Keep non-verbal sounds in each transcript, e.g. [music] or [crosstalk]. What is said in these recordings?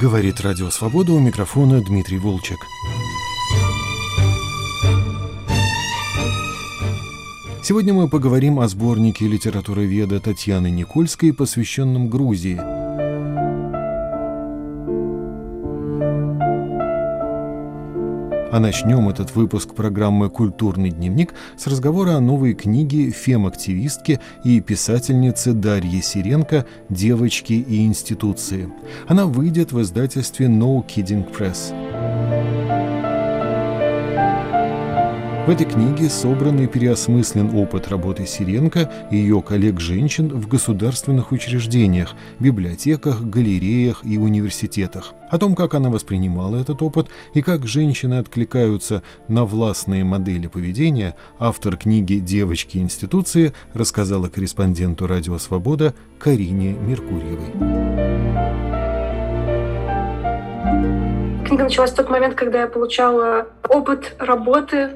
Говорит Радио Свобода у микрофона Дмитрий Волчек. Сегодня мы поговорим о сборнике литературы веда Татьяны Никольской, посвященном Грузии – А начнем этот выпуск программы «Культурный дневник» с разговора о новой книге фем-активистки и писательницы Дарьи Сиренко «Девочки и институции». Она выйдет в издательстве No Kidding Press. В этой книге собран и переосмыслен опыт работы Сиренко и ее коллег-женщин в государственных учреждениях, библиотеках, галереях и университетах. О том, как она воспринимала этот опыт и как женщины откликаются на властные модели поведения, автор книги «Девочки институции» рассказала корреспонденту «Радио Свобода» Карине Меркурьевой. Книга началась в тот момент, когда я получала опыт работы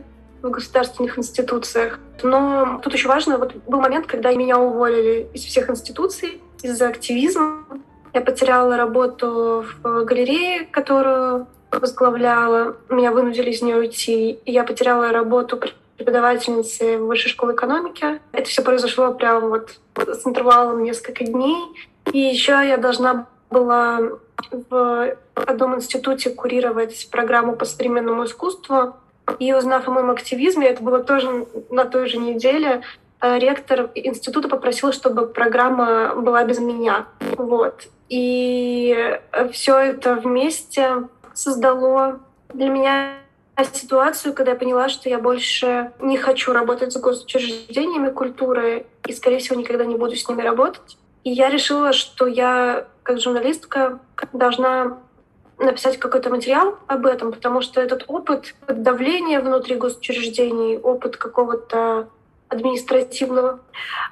в государственных институциях. Но тут еще важно, вот был момент, когда меня уволили из всех институций из-за активизма. Я потеряла работу в галерее, которую возглавляла. Меня вынудили из нее уйти. И я потеряла работу преподавательницы в высшей школе экономики. Это все произошло прям вот с интервалом несколько дней. И еще я должна была в одном институте курировать программу по современному искусству. И узнав о моем активизме, это было тоже на той же неделе, э, ректор института попросил, чтобы программа была без меня. Вот. И все это вместе создало для меня ситуацию, когда я поняла, что я больше не хочу работать с госучреждениями культуры и, скорее всего, никогда не буду с ними работать. И я решила, что я, как журналистка, должна написать какой-то материал об этом, потому что этот опыт давления внутри госучреждений, опыт какого-то административного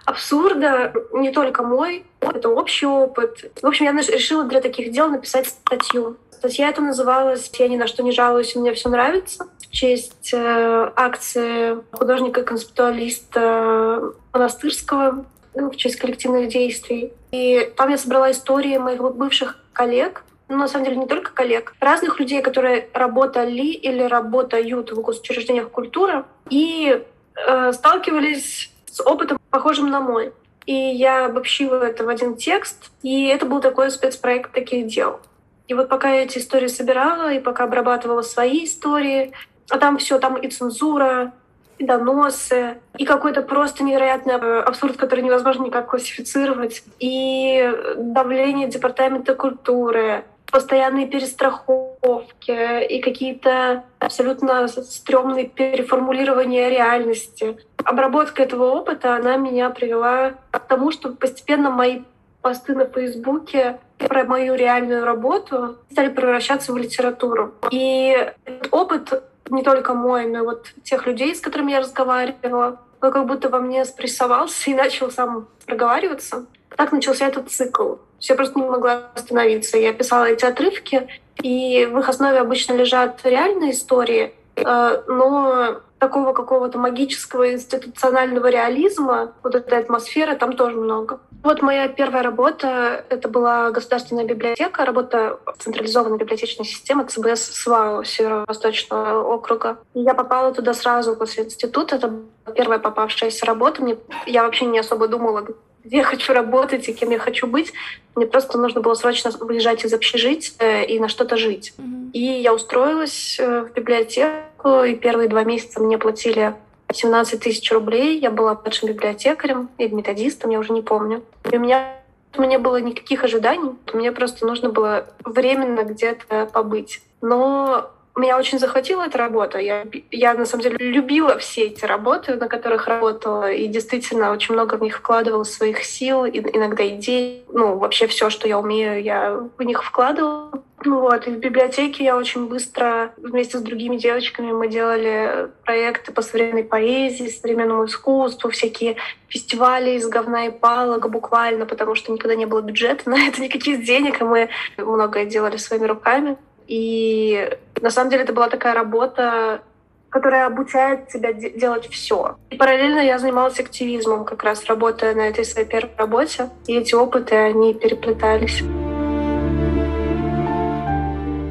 абсурда не только мой, это общий опыт. В общем, я решила для таких дел написать статью. Статья эта называлась «Я ни на что не жалуюсь, мне все нравится» в честь э, акции художника-концептуалиста Монастырского ну, в честь коллективных действий. И там я собрала истории моих бывших коллег, ну, на самом деле не только коллег, разных людей, которые работали или работают в госучреждениях культуры и э, сталкивались с опытом, похожим на мой. И я обобщила это в один текст, и это был такой спецпроект таких дел. И вот пока я эти истории собирала, и пока обрабатывала свои истории, а там все, там и цензура, и доносы, и какой-то просто невероятный э, абсурд, который невозможно никак классифицировать, и давление Департамента культуры, постоянные перестраховки и какие-то абсолютно стрёмные переформулирования реальности. Обработка этого опыта, она меня привела к тому, что постепенно мои посты на Фейсбуке про мою реальную работу стали превращаться в литературу. И этот опыт не только мой, но и вот тех людей, с которыми я разговаривала, он как будто во мне спрессовался и начал сам проговариваться. Так начался этот цикл. Все просто не могла остановиться. Я писала эти отрывки, и в их основе обычно лежат реальные истории, э, но такого какого-то магического институционального реализма, вот этой атмосферы там тоже много. Вот моя первая работа — это была государственная библиотека, работа централизованной библиотечной системы ЦБС СВАО Северо-Восточного округа. Я попала туда сразу после института. Это первая попавшаяся работа. Мне, я вообще не особо думала, где я хочу работать и кем я хочу быть. Мне просто нужно было срочно выезжать из общежития и на что-то жить. Mm-hmm. И я устроилась э, в библиотеку, и первые два месяца мне платили 17 тысяч рублей. Я была младшим библиотекарем или методистом, я уже не помню. И у меня у меня было никаких ожиданий. Мне просто нужно было временно где-то побыть. Но меня очень захватила эта работа. Я, я, на самом деле, любила все эти работы, на которых работала, и действительно очень много в них вкладывала своих сил, и, иногда идей. Ну, вообще все, что я умею, я в них вкладывала. Вот, и в библиотеке я очень быстро вместе с другими девочками мы делали проекты по современной поэзии, современному искусству, всякие фестивали из говна и палок буквально, потому что никогда не было бюджета [laughs] на это, никаких денег, и мы многое делали своими руками. И на самом деле это была такая работа, которая обучает тебя делать все. И параллельно я занималась активизмом, как раз работая на этой своей первой работе. И эти опыты, они переплетались.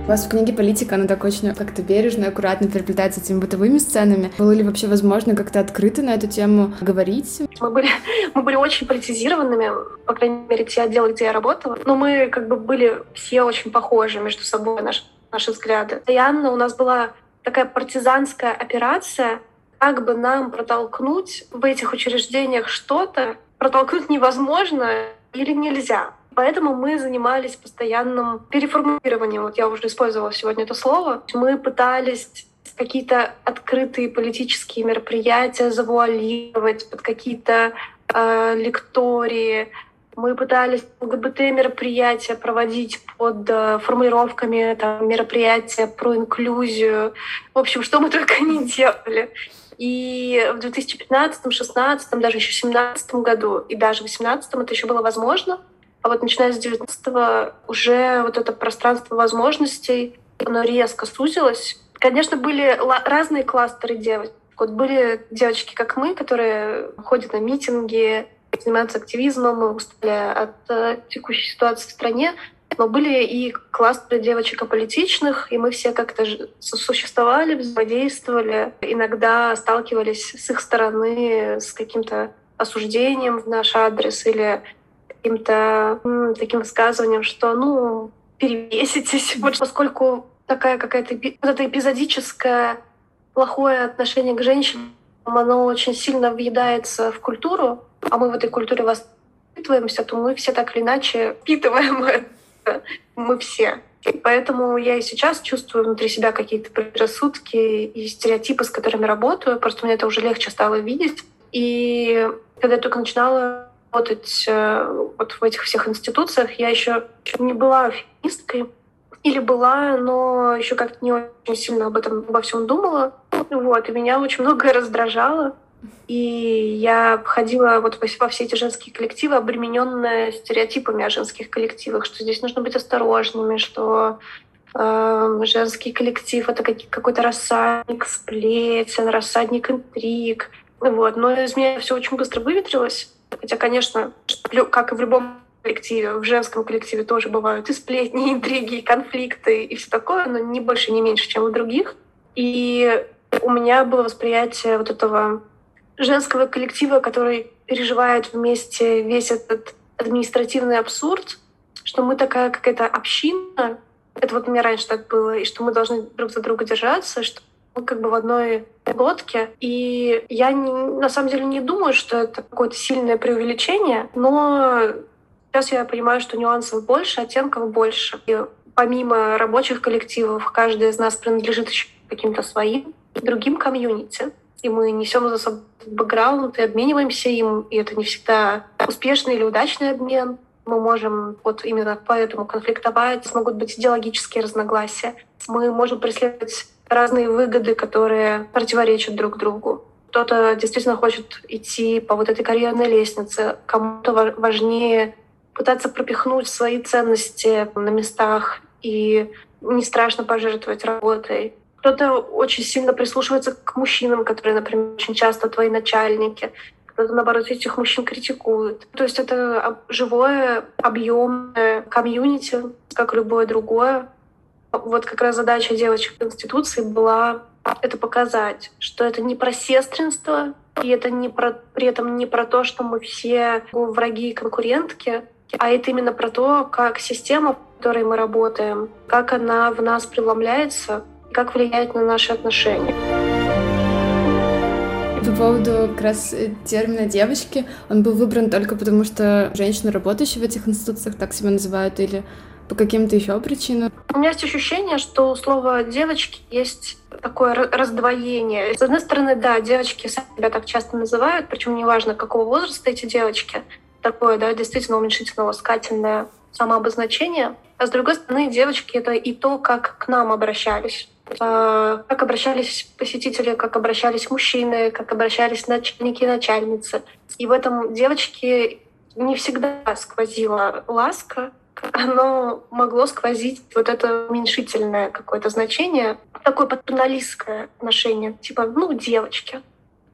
У вас в книге «Политика» она так очень как-то бережно, аккуратно переплетается с этими бытовыми сценами. Было ли вообще возможно как-то открыто на эту тему говорить? Мы были, [laughs] мы были очень политизированными, по крайней мере, те отделы, где я работала. Но мы как бы были все очень похожи между собой, наши, наши взгляды. Постоянно у нас была такая партизанская операция, как бы нам протолкнуть в этих учреждениях что-то, протолкнуть невозможно или нельзя. Поэтому мы занимались постоянным переформулированием. Вот я уже использовала сегодня это слово. Мы пытались какие-то открытые политические мероприятия завуалировать под какие-то э, лектории. Мы пытались ЛГБТ-мероприятия проводить под э, формулировками там, мероприятия про инклюзию. В общем, что мы только не делали. И в 2015, 2016, даже еще в 2017 году и даже в 2018 это еще было возможно. А вот начиная с 19 уже вот это пространство возможностей, оно резко сузилось. Конечно, были разные кластеры девочек. Вот были девочки, как мы, которые ходят на митинги, занимаются активизмом, устали от э, текущей ситуации в стране. Но были и кластеры девочек аполитичных, и мы все как-то существовали, взаимодействовали, иногда сталкивались с их стороны с каким-то осуждением в наш адрес или каким-то таким высказыванием, что, ну, перевеситесь. [laughs] Вот поскольку такая какая-то вот это эпизодическое плохое отношение к женщинам, оно очень сильно въедается в культуру, а мы в этой культуре воспитываемся, то мы все так или иначе впитываем [laughs] это. Мы все. И поэтому я и сейчас чувствую внутри себя какие-то предрассудки и стереотипы, с которыми работаю. Просто мне это уже легче стало видеть. И когда я только начинала работать э, вот в этих всех институциях. Я еще не была феминисткой, или была, но еще как-то не очень сильно об этом обо всем думала. Вот, и меня очень многое раздражало. И я входила вот во все эти женские коллективы, обремененная стереотипами о женских коллективах, что здесь нужно быть осторожными, что э, женский коллектив — это какой-то рассадник сплетен, рассадник интриг. Вот. Но из меня все очень быстро выветрилось. Хотя, конечно, как и в любом коллективе, в женском коллективе тоже бывают и сплетни, [laughs] и интриги, и конфликты, и все такое, но не больше, не меньше, чем у других. И у меня было восприятие вот этого женского коллектива, который переживает вместе весь этот административный абсурд, что мы такая какая-то община, это вот у меня раньше так было, и что мы должны друг за друга держаться, что мы как бы в одной лодке. И я не, на самом деле не думаю, что это какое-то сильное преувеличение, но сейчас я понимаю, что нюансов больше, оттенков больше. И помимо рабочих коллективов, каждый из нас принадлежит еще каким-то своим, другим комьюнити. И мы несем за собой бэкграунд и обмениваемся им. И это не всегда успешный или удачный обмен. Мы можем вот именно поэтому конфликтовать. Могут быть идеологические разногласия. Мы можем преследовать разные выгоды, которые противоречат друг другу. Кто-то действительно хочет идти по вот этой карьерной лестнице, кому-то важнее пытаться пропихнуть свои ценности на местах и не страшно пожертвовать работой. Кто-то очень сильно прислушивается к мужчинам, которые, например, очень часто твои начальники. Кто-то, наоборот, этих мужчин критикует. То есть это живое, объемное комьюнити, как любое другое. Вот как раз задача девочек в институции была это показать, что это не про сестринство, и это не про, при этом не про то, что мы все враги и конкурентки, а это именно про то, как система, в которой мы работаем, как она в нас преломляется, как влияет на наши отношения. По поводу как раз э, термина девочки, он был выбран только потому, что женщины, работающие в этих институциях, так себя называют, или по каким-то еще причинам? У меня есть ощущение, что у слова «девочки» есть такое раздвоение. С одной стороны, да, девочки себя так часто называют, причем неважно, какого возраста эти девочки. Такое, да, действительно уменьшительно-ласкательное самообозначение. А с другой стороны, девочки — это и то, как к нам обращались. А, как обращались посетители, как обращались мужчины, как обращались начальники и начальницы. И в этом девочки не всегда сквозила ласка, оно могло сквозить вот это уменьшительное какое-то значение, такое патерналистское отношение, типа, ну, девочки.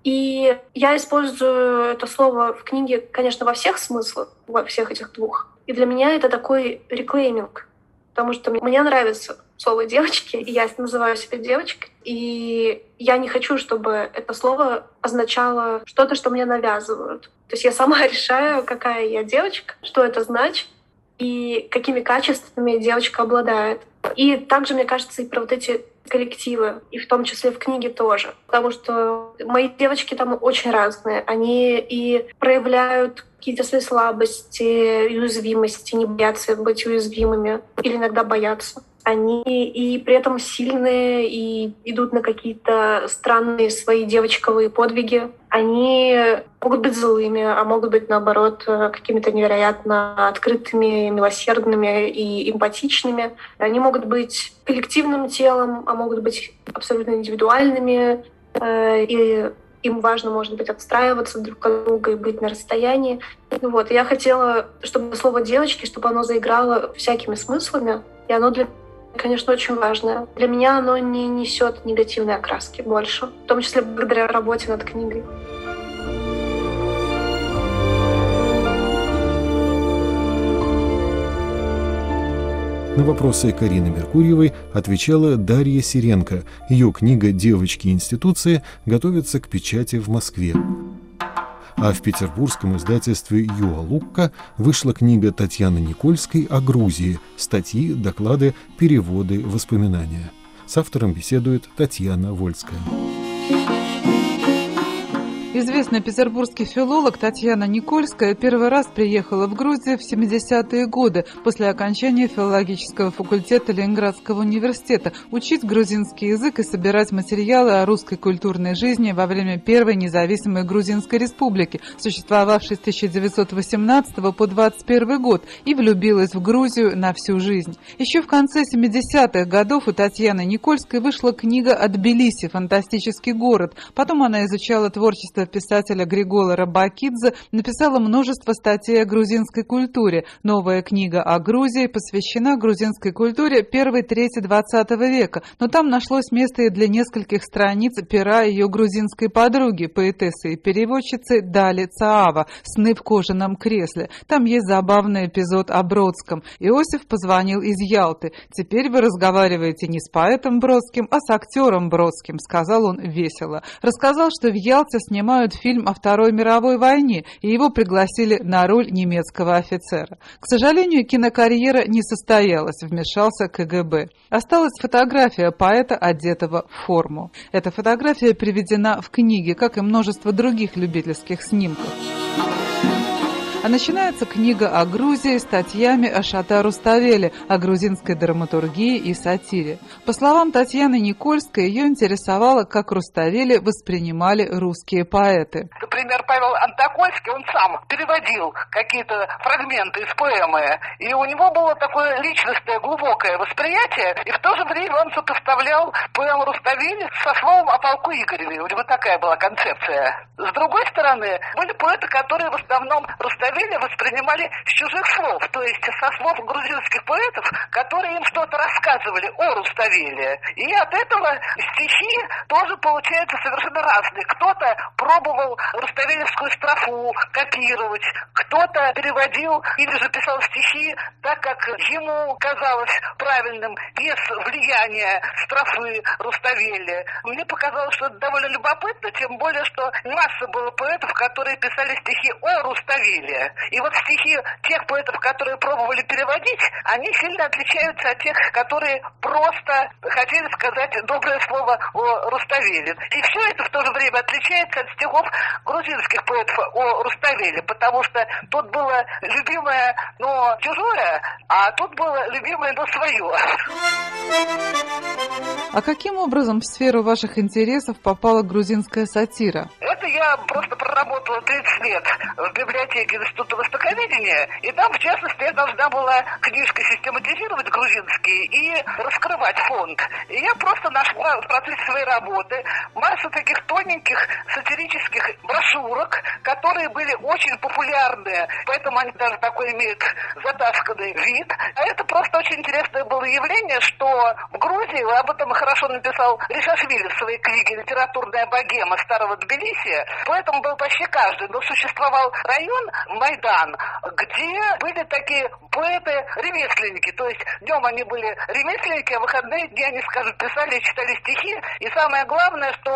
И я использую это слово в книге, конечно, во всех смыслах, во всех этих двух. И для меня это такой реклейминг. потому что мне нравится слово «девочки», и я называю себя девочкой. И я не хочу, чтобы это слово означало что-то, что мне навязывают. То есть я сама [laughs] решаю, какая я девочка, что это значит, и какими качествами девочка обладает. И также, мне кажется, и про вот эти коллективы, и в том числе в книге тоже. Потому что мои девочки там очень разные. Они и проявляют какие-то свои слабости, уязвимости, не боятся быть уязвимыми или иногда боятся. Они и при этом сильные и идут на какие-то странные свои девочковые подвиги. Они могут быть злыми, а могут быть, наоборот, какими-то невероятно открытыми, милосердными и эмпатичными. Они могут быть коллективным телом, а могут быть абсолютно индивидуальными. Э, и им важно, может быть, отстраиваться друг от друга и быть на расстоянии. Вот. Я хотела, чтобы слово «девочки», чтобы оно заиграло всякими смыслами, и оно для конечно, очень важное. Для меня оно не несет негативной окраски больше, в том числе благодаря работе над книгой. На вопросы Карины Меркурьевой отвечала Дарья Сиренко. Ее книга «Девочки институции» готовится к печати в Москве. А в петербургском издательстве «Юа Лукка» вышла книга Татьяны Никольской о Грузии, статьи, доклады, переводы, воспоминания. С автором беседует Татьяна Вольская. Известный петербургский филолог Татьяна Никольская первый раз приехала в Грузию в 70-е годы после окончания филологического факультета Ленинградского университета учить грузинский язык и собирать материалы о русской культурной жизни во время Первой независимой Грузинской республики, существовавшей с 1918 по 21 год, и влюбилась в Грузию на всю жизнь. Еще в конце 70-х годов у Татьяны Никольской вышла книга «От Тбилиси. Фантастический город». Потом она изучала творчество писателя Григола Рабакидзе написала множество статей о грузинской культуре. Новая книга о Грузии посвящена грузинской культуре первой трети XX века, но там нашлось место и для нескольких страниц пера ее грузинской подруги, поэтессы и переводчицы Дали Цаава «Сны в кожаном кресле». Там есть забавный эпизод о Бродском. Иосиф позвонил из Ялты. «Теперь вы разговариваете не с поэтом Бродским, а с актером Бродским», сказал он весело. Рассказал, что в Ялте снимают снимают фильм о Второй мировой войне, и его пригласили на роль немецкого офицера. К сожалению, кинокарьера не состоялась, вмешался КГБ. Осталась фотография поэта, одетого в форму. Эта фотография приведена в книге, как и множество других любительских снимков. А начинается книга о Грузии статьями о Шата Руставеле, о грузинской драматургии и сатире. По словам Татьяны Никольской, ее интересовало, как Руставели воспринимали русские поэты. Например, Павел Антокольский, он сам переводил какие-то фрагменты из поэмы, и у него было такое личностное глубокое восприятие, и в то же время он сопоставлял поэму Руставели со словом о полку Игореве. У него такая была концепция. С другой стороны, были поэты, которые в основном Руставели Руставеля воспринимали с чужих слов, то есть со слов грузинских поэтов, которые им что-то рассказывали о Руставеле. И от этого стихи тоже получаются совершенно разные. Кто-то пробовал руставелевскую строфу копировать, кто-то переводил или же стихи так, как ему казалось правильным, без влияния строфы Руставели. Мне показалось, что это довольно любопытно, тем более, что масса было поэтов, которые писали стихи о Руставеле. И вот стихи тех поэтов, которые пробовали переводить, они сильно отличаются от тех, которые просто хотели сказать доброе слово о Руставеле. И все это в то же время отличается от стихов грузинских поэтов о Руставеле, потому что тут было любимое, но чужое, а тут было любимое, но свое. А каким образом в сферу ваших интересов попала грузинская сатира? Это я просто проработала 30 лет в библиотеке Института Востоковедения, и там, в частности, я должна была книжкой систематизировать грузинские и раскрывать фонд. И я просто нашла в процессе своей работы массу таких тоненьких сатирических брошюрок, которые были очень популярны, поэтому они даже такой имеют затасканный вид. А это просто очень интересное было явление, что в Грузии, об этом хорошо написал Ришашвили в своей книге «Литературная богема старого Тбилиси». Поэтому был почти каждый. Но существовал район Майдан, где были такие поэты-ремесленники. То есть днем они были ремесленники, а выходные дни они, скажем, писали читали стихи. И самое главное, что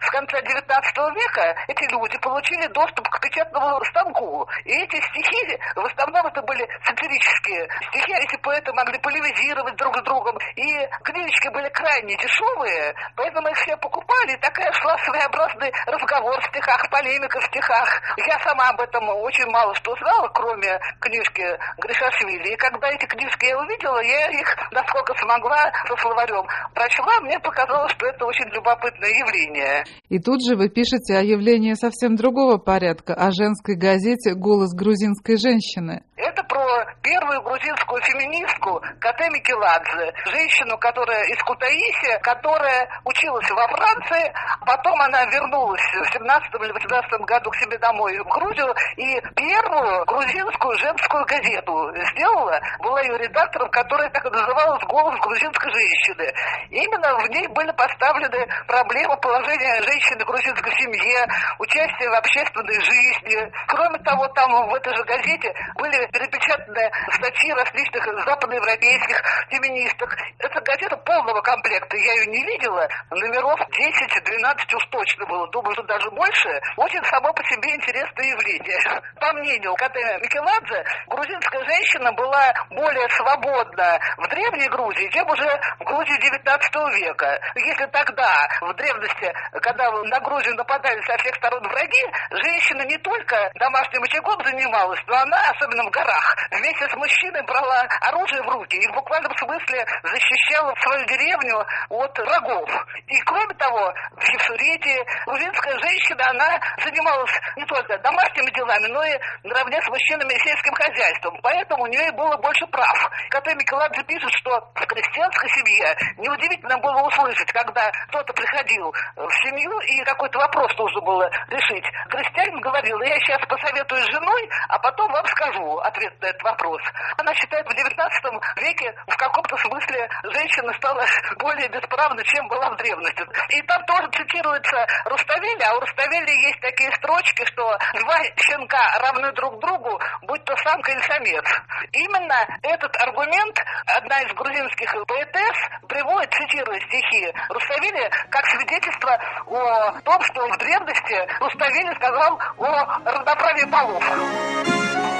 в конце 19 века эти люди получили доступ к печатному станку. И эти стихи, в основном это были сатирические стихи, эти поэты могли полемизировать друг с другом. И книжечки были крайне дешевые, поэтому их все покупали. И такая шла своеобразный разговор в стихах, полемика в стихах. Я сама об этом очень мало что знала, кроме книжки Гришашвили. И когда эти книжки я увидела, я их, [laughs] насколько смогла, со словарем прочла. Мне показалось, что это очень любопытное явление. И тут же вы пишете о явлении совсем другого порядка, о женской газете «Голос грузинской женщины». Это про первую грузинскую феминистку Кате Микеладзе, женщину, которая из Кутаиси, которая училась во Франции, потом она вернулась в 17 или 18 году к себе домой в Грузию и первую грузинскую женскую газету сделала, была ее редактором, которая так и называлась «Голос грузинской женщины». Именно в ней были поставлены проблемы положения женщины в грузинской семье, участие в общественной жизни. Кроме того, там в этой же газете были перепечатаны статьи различных западноевропейских феминисток. Это газета полного комплекта, я ее не видела. Номеров 10-12 уж точно было, думаю, что даже больше. Очень само по себе интересное явление. По мнению Каты Микеладзе, грузинская женщина была более свободна в Древней Грузии, чем уже в Грузии 19 века. Если тогда, в древности, когда на Грузию нападали со всех сторон враги, женщина не только домашним очагом занималась, но она, особенно в горах, вместе с мужчиной брала оружие в руки и в буквальном смысле защищала свою деревню от врагов. И кроме того, в Хевсурете грузинская женщина, она занималась не только домашними делами, но и наравне с мужчинами и сельским хозяйством. Поэтому у нее было больше прав. Когда Микеладзе пишет, что в крестьянской семье неудивительно было услышать, когда кто-то приходил в семью и какой-то вопрос нужно было решить. Крестьянин говорил, я сейчас посоветую с женой, а потом вам скажу ответ на этот вопрос. Она считает, в 19 веке в каком-то смысле женщина стала более бесправной, чем была в древности. И там тоже цитируется Руставели, а у Руставели есть такие строчки, что два щенка равны друг другу, будь то самка или самец. Именно этот аргумент одна из грузинских поэтесс приводит, цитируя стихи Руставели, как свидетельство о том, что в древности Руставели сказал о равноправии полов.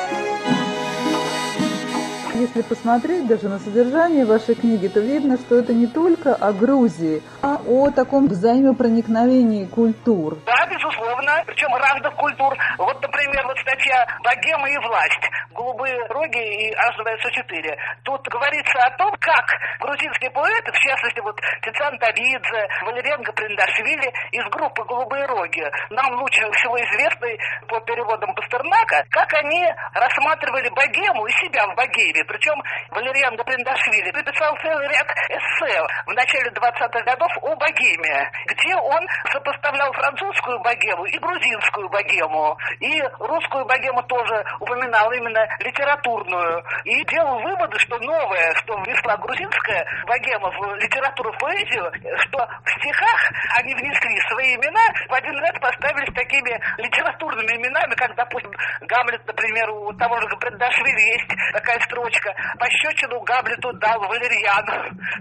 Если посмотреть даже на содержание вашей книги, то видно, что это не только о Грузии, а о таком взаимопроникновении культур. Да, безусловно, причем разных культур. Вот, например, вот статья «Богема и власть», «Голубые роги» и H2SO4. Тут говорится о том, как грузинские поэты, в частности, вот Тициан Давидзе, Валериан Гаприндашвили из группы «Голубые роги», нам лучше всего известный по переводам Пастернака, как они рассматривали богему и себя в богеме. Причем Валериан Гаприндашвили написал целый ряд эссе в начале 20-х годов о богеме, где он сопоставлял французскую богему и грузинскую богему. И русскую богему тоже упоминал именно литературную. И делал выводы, что новое, что внесла грузинская богема в литературу, в поэзию, что в стихах они внесли свои имена, в один ряд поставили такими литературными именами, как, допустим, Гамлет, например, у того же Гаприндашвили есть такая строчка строчка «Пощечину Гамлету дал Валерьян».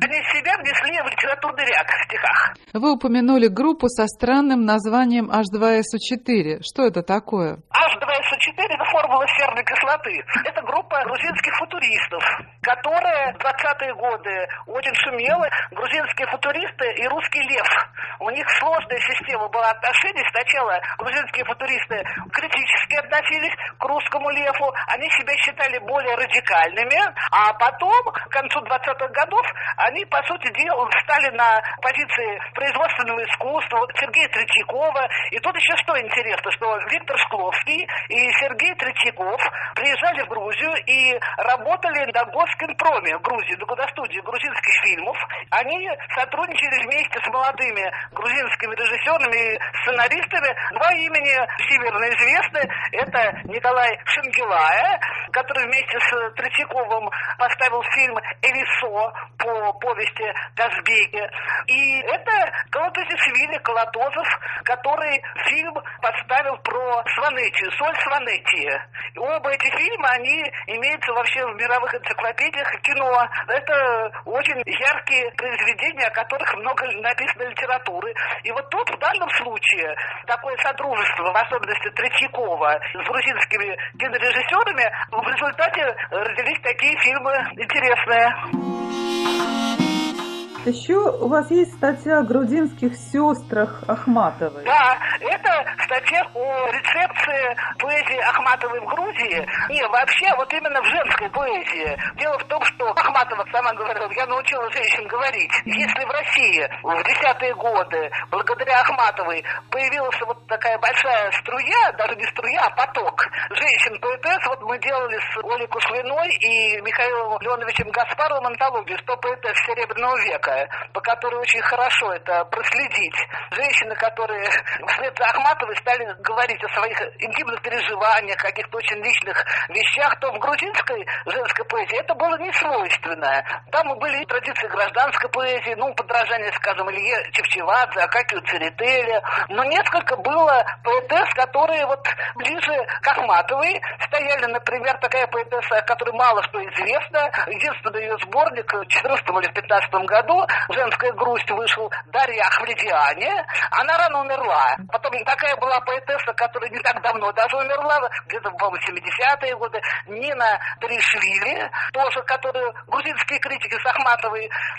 Они себя внесли в литературный ряд в стихах. Вы упомянули группу со странным названием H2SO4. Что это такое? H2SO4 – это формула серной кислоты. Это группа грузинских футуристов, которая в 20-е годы очень шумела. Грузинские футуристы и русский лев. У них сложная система была отношений. Сначала грузинские футуристы критически относились к русскому леву. Они себя считали более радикальными а потом, к концу 20-х годов, они, по сути дела, встали на позиции производственного искусства, Сергея Третьякова. И тут еще что интересно, что Виктор Шкловский и Сергей Третьяков приезжали в Грузию и работали на Госкинпроме в Грузии, на гудостудии грузинских фильмов. Они сотрудничали вместе с молодыми грузинскими режиссерами и сценаристами. Два имени всемирно известны. Это Николай Шенгелая, который вместе с Третьяковым Михалковым поставил фильм «Элисо» по повести Казбеки. И это Колотозишвили, Колотозов, который фильм подставил про Сванетию, соль Сванетии. Оба эти фильма, они имеются вообще в мировых энциклопедиях и кино. Это очень яркие произведения, о которых много написано литературы. И вот тут в данном случае такое содружество, в особенности Третьякова, с грузинскими кинорежиссерами, в результате родились такие фильмы интересные. Еще у вас есть статья о грузинских сестрах Ахматовой. Да, это статья о рецепции поэзии Ахматовой в Грузии. Не, вообще, вот именно в женской поэзии. Дело в том, что Ахматова сама говорила, я научила женщин говорить. Если в России в десятые годы, благодаря Ахматовой, появилась вот такая большая струя, даже не струя, а поток женщин-поэтесс, вот мы делали с Олей Кушлиной и Михаилом Леоновичем Гаспаровым антологию «100 поэтесс Серебряного века» по которой очень хорошо это проследить. Женщины, которые вслед за Ахматовой стали говорить о своих интимных переживаниях, каких-то очень личных вещах, то в грузинской женской поэзии это было не свойственно. Там были и традиции гражданской поэзии, ну, подражание, скажем, Илье Чевчевадзе, Акакию Церетели, но несколько было поэтесс, которые вот ближе к Ахматовой стояли, например, такая поэтесса, о которой мало что известно, единственный ее сборник в 14 или 15 году «Женская грусть» вышел Дарья Ахмедиане. Она рано умерла. Потом такая была поэтесса, которая не так давно даже умерла, где-то, по-моему, 70-е годы. Нина Тришвили, тоже, которую грузинские критики с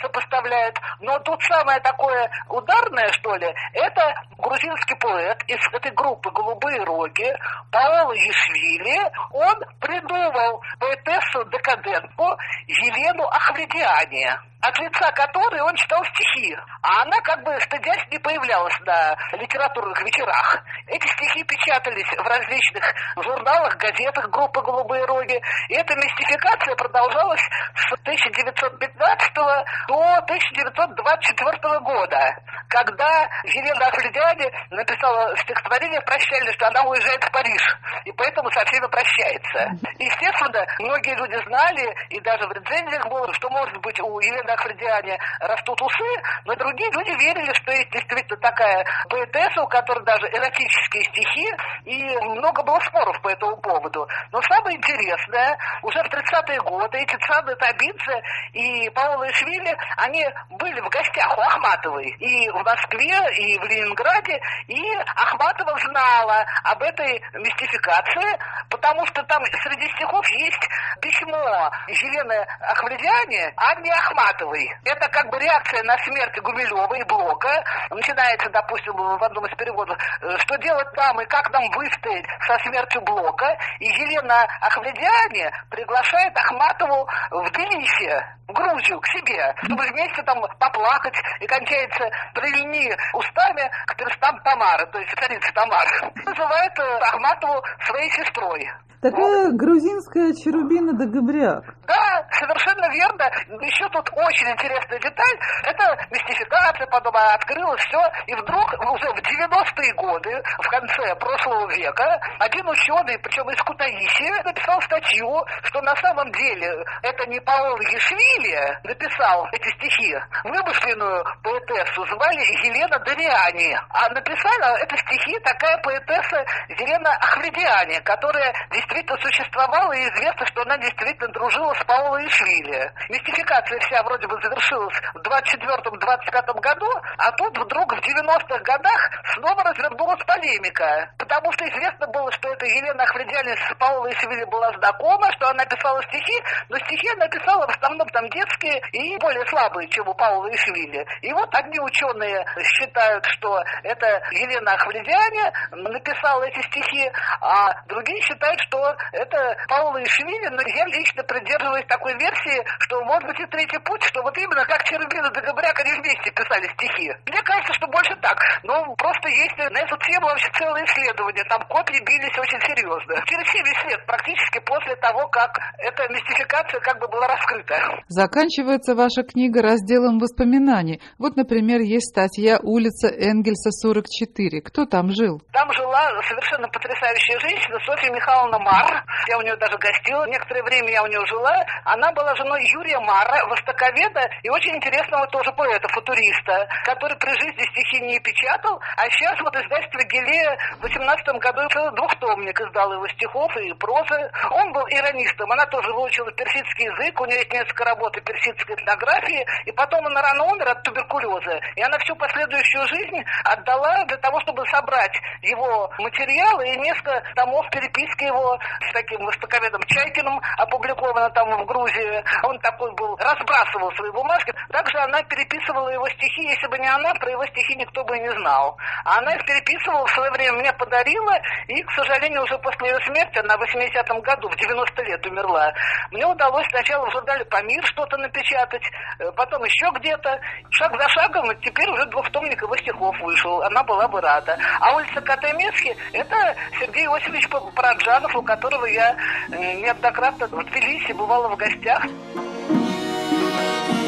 сопоставляют. Но тут самое такое ударное, что ли, это грузинский поэт из этой группы «Голубые роги» Паоло Ешвили. Он придумал поэтессу декадентку Елену Ахмедиане от лица которой он читал стихи. А она как бы стыдясь не появлялась на литературных вечерах. Эти стихи печатались в различных журналах, газетах группы «Голубые роги». И эта мистификация продолжалась с 1915 до 1924 года, когда Елена Ахледиане написала стихотворение «Прощальное», что она уезжает в Париж, и поэтому со всеми прощается. Естественно, многие люди знали, и даже в рецензиях было, что, может быть, у Елены Ахледиане растут усы, но другие люди верили, что есть действительно такая поэтесса, у которой даже эротические стихи, и много было споров по этому поводу. Но самое интересное, уже в 30-е годы эти Цаны Табидзе и Паула Ишвили, они были в гостях у Ахматовой и в Москве, и в Ленинграде, и Ахматова знала об этой мистификации, потому что там среди стихов есть письмо Елены Ахмадиане Анне Ахматовой. Это как бы реакция на смерть Гумилева и Блока. Начинается, допустим, в одном из переводов, э, что делать нам и как нам выстоять со смертью Блока. И Елена Ахмадиане приглашает Ахматову в Тбилиси, в Грузию, к себе, чтобы вместе там поплакать. И кончается «прильни устами к перстам Тамары», то есть царицы Тамары. [laughs] Называет Ахматову своей сестрой. Такая грузинская Черубина да Габряк. Да, совершенно верно. Еще тут очень интересная деталь. Это мистификация, подобная, открылась все. И вдруг уже в 90-е годы, в конце прошлого века, один ученый, причем из Кутаиси, написал статью, что на самом деле это не Паол Ешвили написал эти стихи. Вымышленную поэтессу звали Елена Дариани. А написала это стихи такая поэтесса Елена Ахведиани, которая действительно существовала, и известно, что она действительно дружила с Паулой Ишвили. Мистификация вся вроде бы завершилась в 24-25 году, а тут вдруг в 90-х годах снова развернулась полемика. Потому что известно было, что эта Елена Ахведиани с Паулой Ишвили была знакома, что она писала стихи, но стихи она писала в основном там детские и более слабые, чем у Паула Ишвили. И вот одни ученые считают, что это Елена Ахведиани написала эти стихи, а другие считают, что это Паула Ишвили, но я лично придерживаюсь такой версии, что может быть и третий путь, что вот именно как Черубина и Габряк они вместе писали стихи. Мне кажется, что больше так. Но просто есть на эту тему вообще целое исследование. Там копии бились очень серьезно. Через 70 лет практически после того, как эта мистификация как бы была раскрыта. Заканчивается ваша книга разделом воспоминаний. Вот, например, есть статья «Улица Энгельса, 44». Кто там жил? Там жила совершенно потрясающая женщина Софья Михайловна Мар. Я у нее даже гостила. Некоторое время я у нее жила. Она была женой Юрия Мара, востоковеда и очень интересного тоже поэта-футуриста, который при жизни стихи не печатал, а сейчас вот издательство Гелея в 18 году двухтомник издал его стихов и прозы. Он был иронистом, она тоже выучила персидский язык, у нее есть несколько работ персидской этнографии, и потом она рано умер от туберкулеза. И она всю последующую жизнь отдала для того, чтобы собрать его материалы и несколько томов переписки его с таким востоковедом Чайкиным, опубликовано там в Грузии. Он такой был, разбрасывал свои бумажки. Также она переписывала его стихи. Если бы не она, про его стихи никто бы и не знал. А она их переписывала, в свое время мне подарила, и, к сожалению, уже после ее смерти, она в 80-м году, в 90 лет умерла, мне удалось сначала в журнале «Памир» что-то напечатать, э, потом еще где-то. Шаг за шагом, теперь уже двухтомник его стихов вышел. Она была бы рада. А улица Катемецки – это Сергей Иосифович Параджанов, у которого я э, неоднократно в Тбилиси бывала в гостях.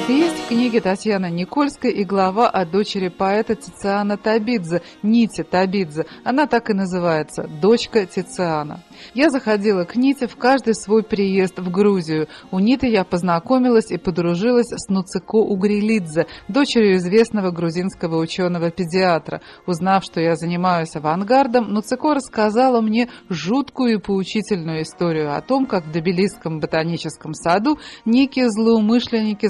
Есть в книге Татьяны Никольской и глава о дочери поэта Тициана Табидзе, Ните Табидзе. Она так и называется – «Дочка Тициана». Я заходила к Ните в каждый свой приезд в Грузию. У Ниты я познакомилась и подружилась с Нуцико Угрилидзе, дочерью известного грузинского ученого-педиатра. Узнав, что я занимаюсь авангардом, Нуцико рассказала мне жуткую и поучительную историю о том, как в Добелисском ботаническом саду некие злоумышленники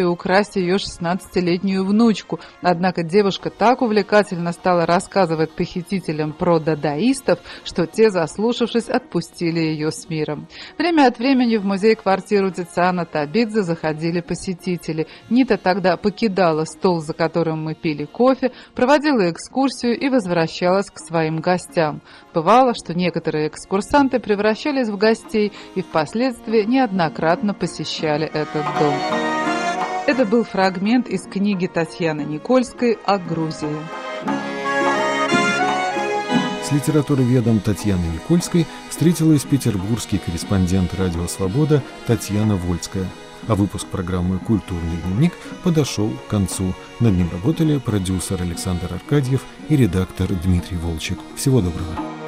задумали украсть ее 16-летнюю внучку. Однако девушка так увлекательно стала рассказывать похитителям про дадаистов, что те, заслушавшись, отпустили ее с миром. Время от времени в музей-квартиру Тициана Табидзе заходили посетители. Нита тогда покидала стол, за которым мы пили кофе, проводила экскурсию и возвращалась к своим гостям. Бывало, что некоторые экскурсанты превращались в гостей и впоследствии неоднократно посещали этот дом. Это был фрагмент из книги Татьяны Никольской о Грузии. С литературоведом Татьяной Никольской встретилась петербургский корреспондент «Радио Свобода» Татьяна Вольская. А выпуск программы «Культурный дневник» подошел к концу. Над ним работали продюсер Александр Аркадьев и редактор Дмитрий Волчек. Всего доброго.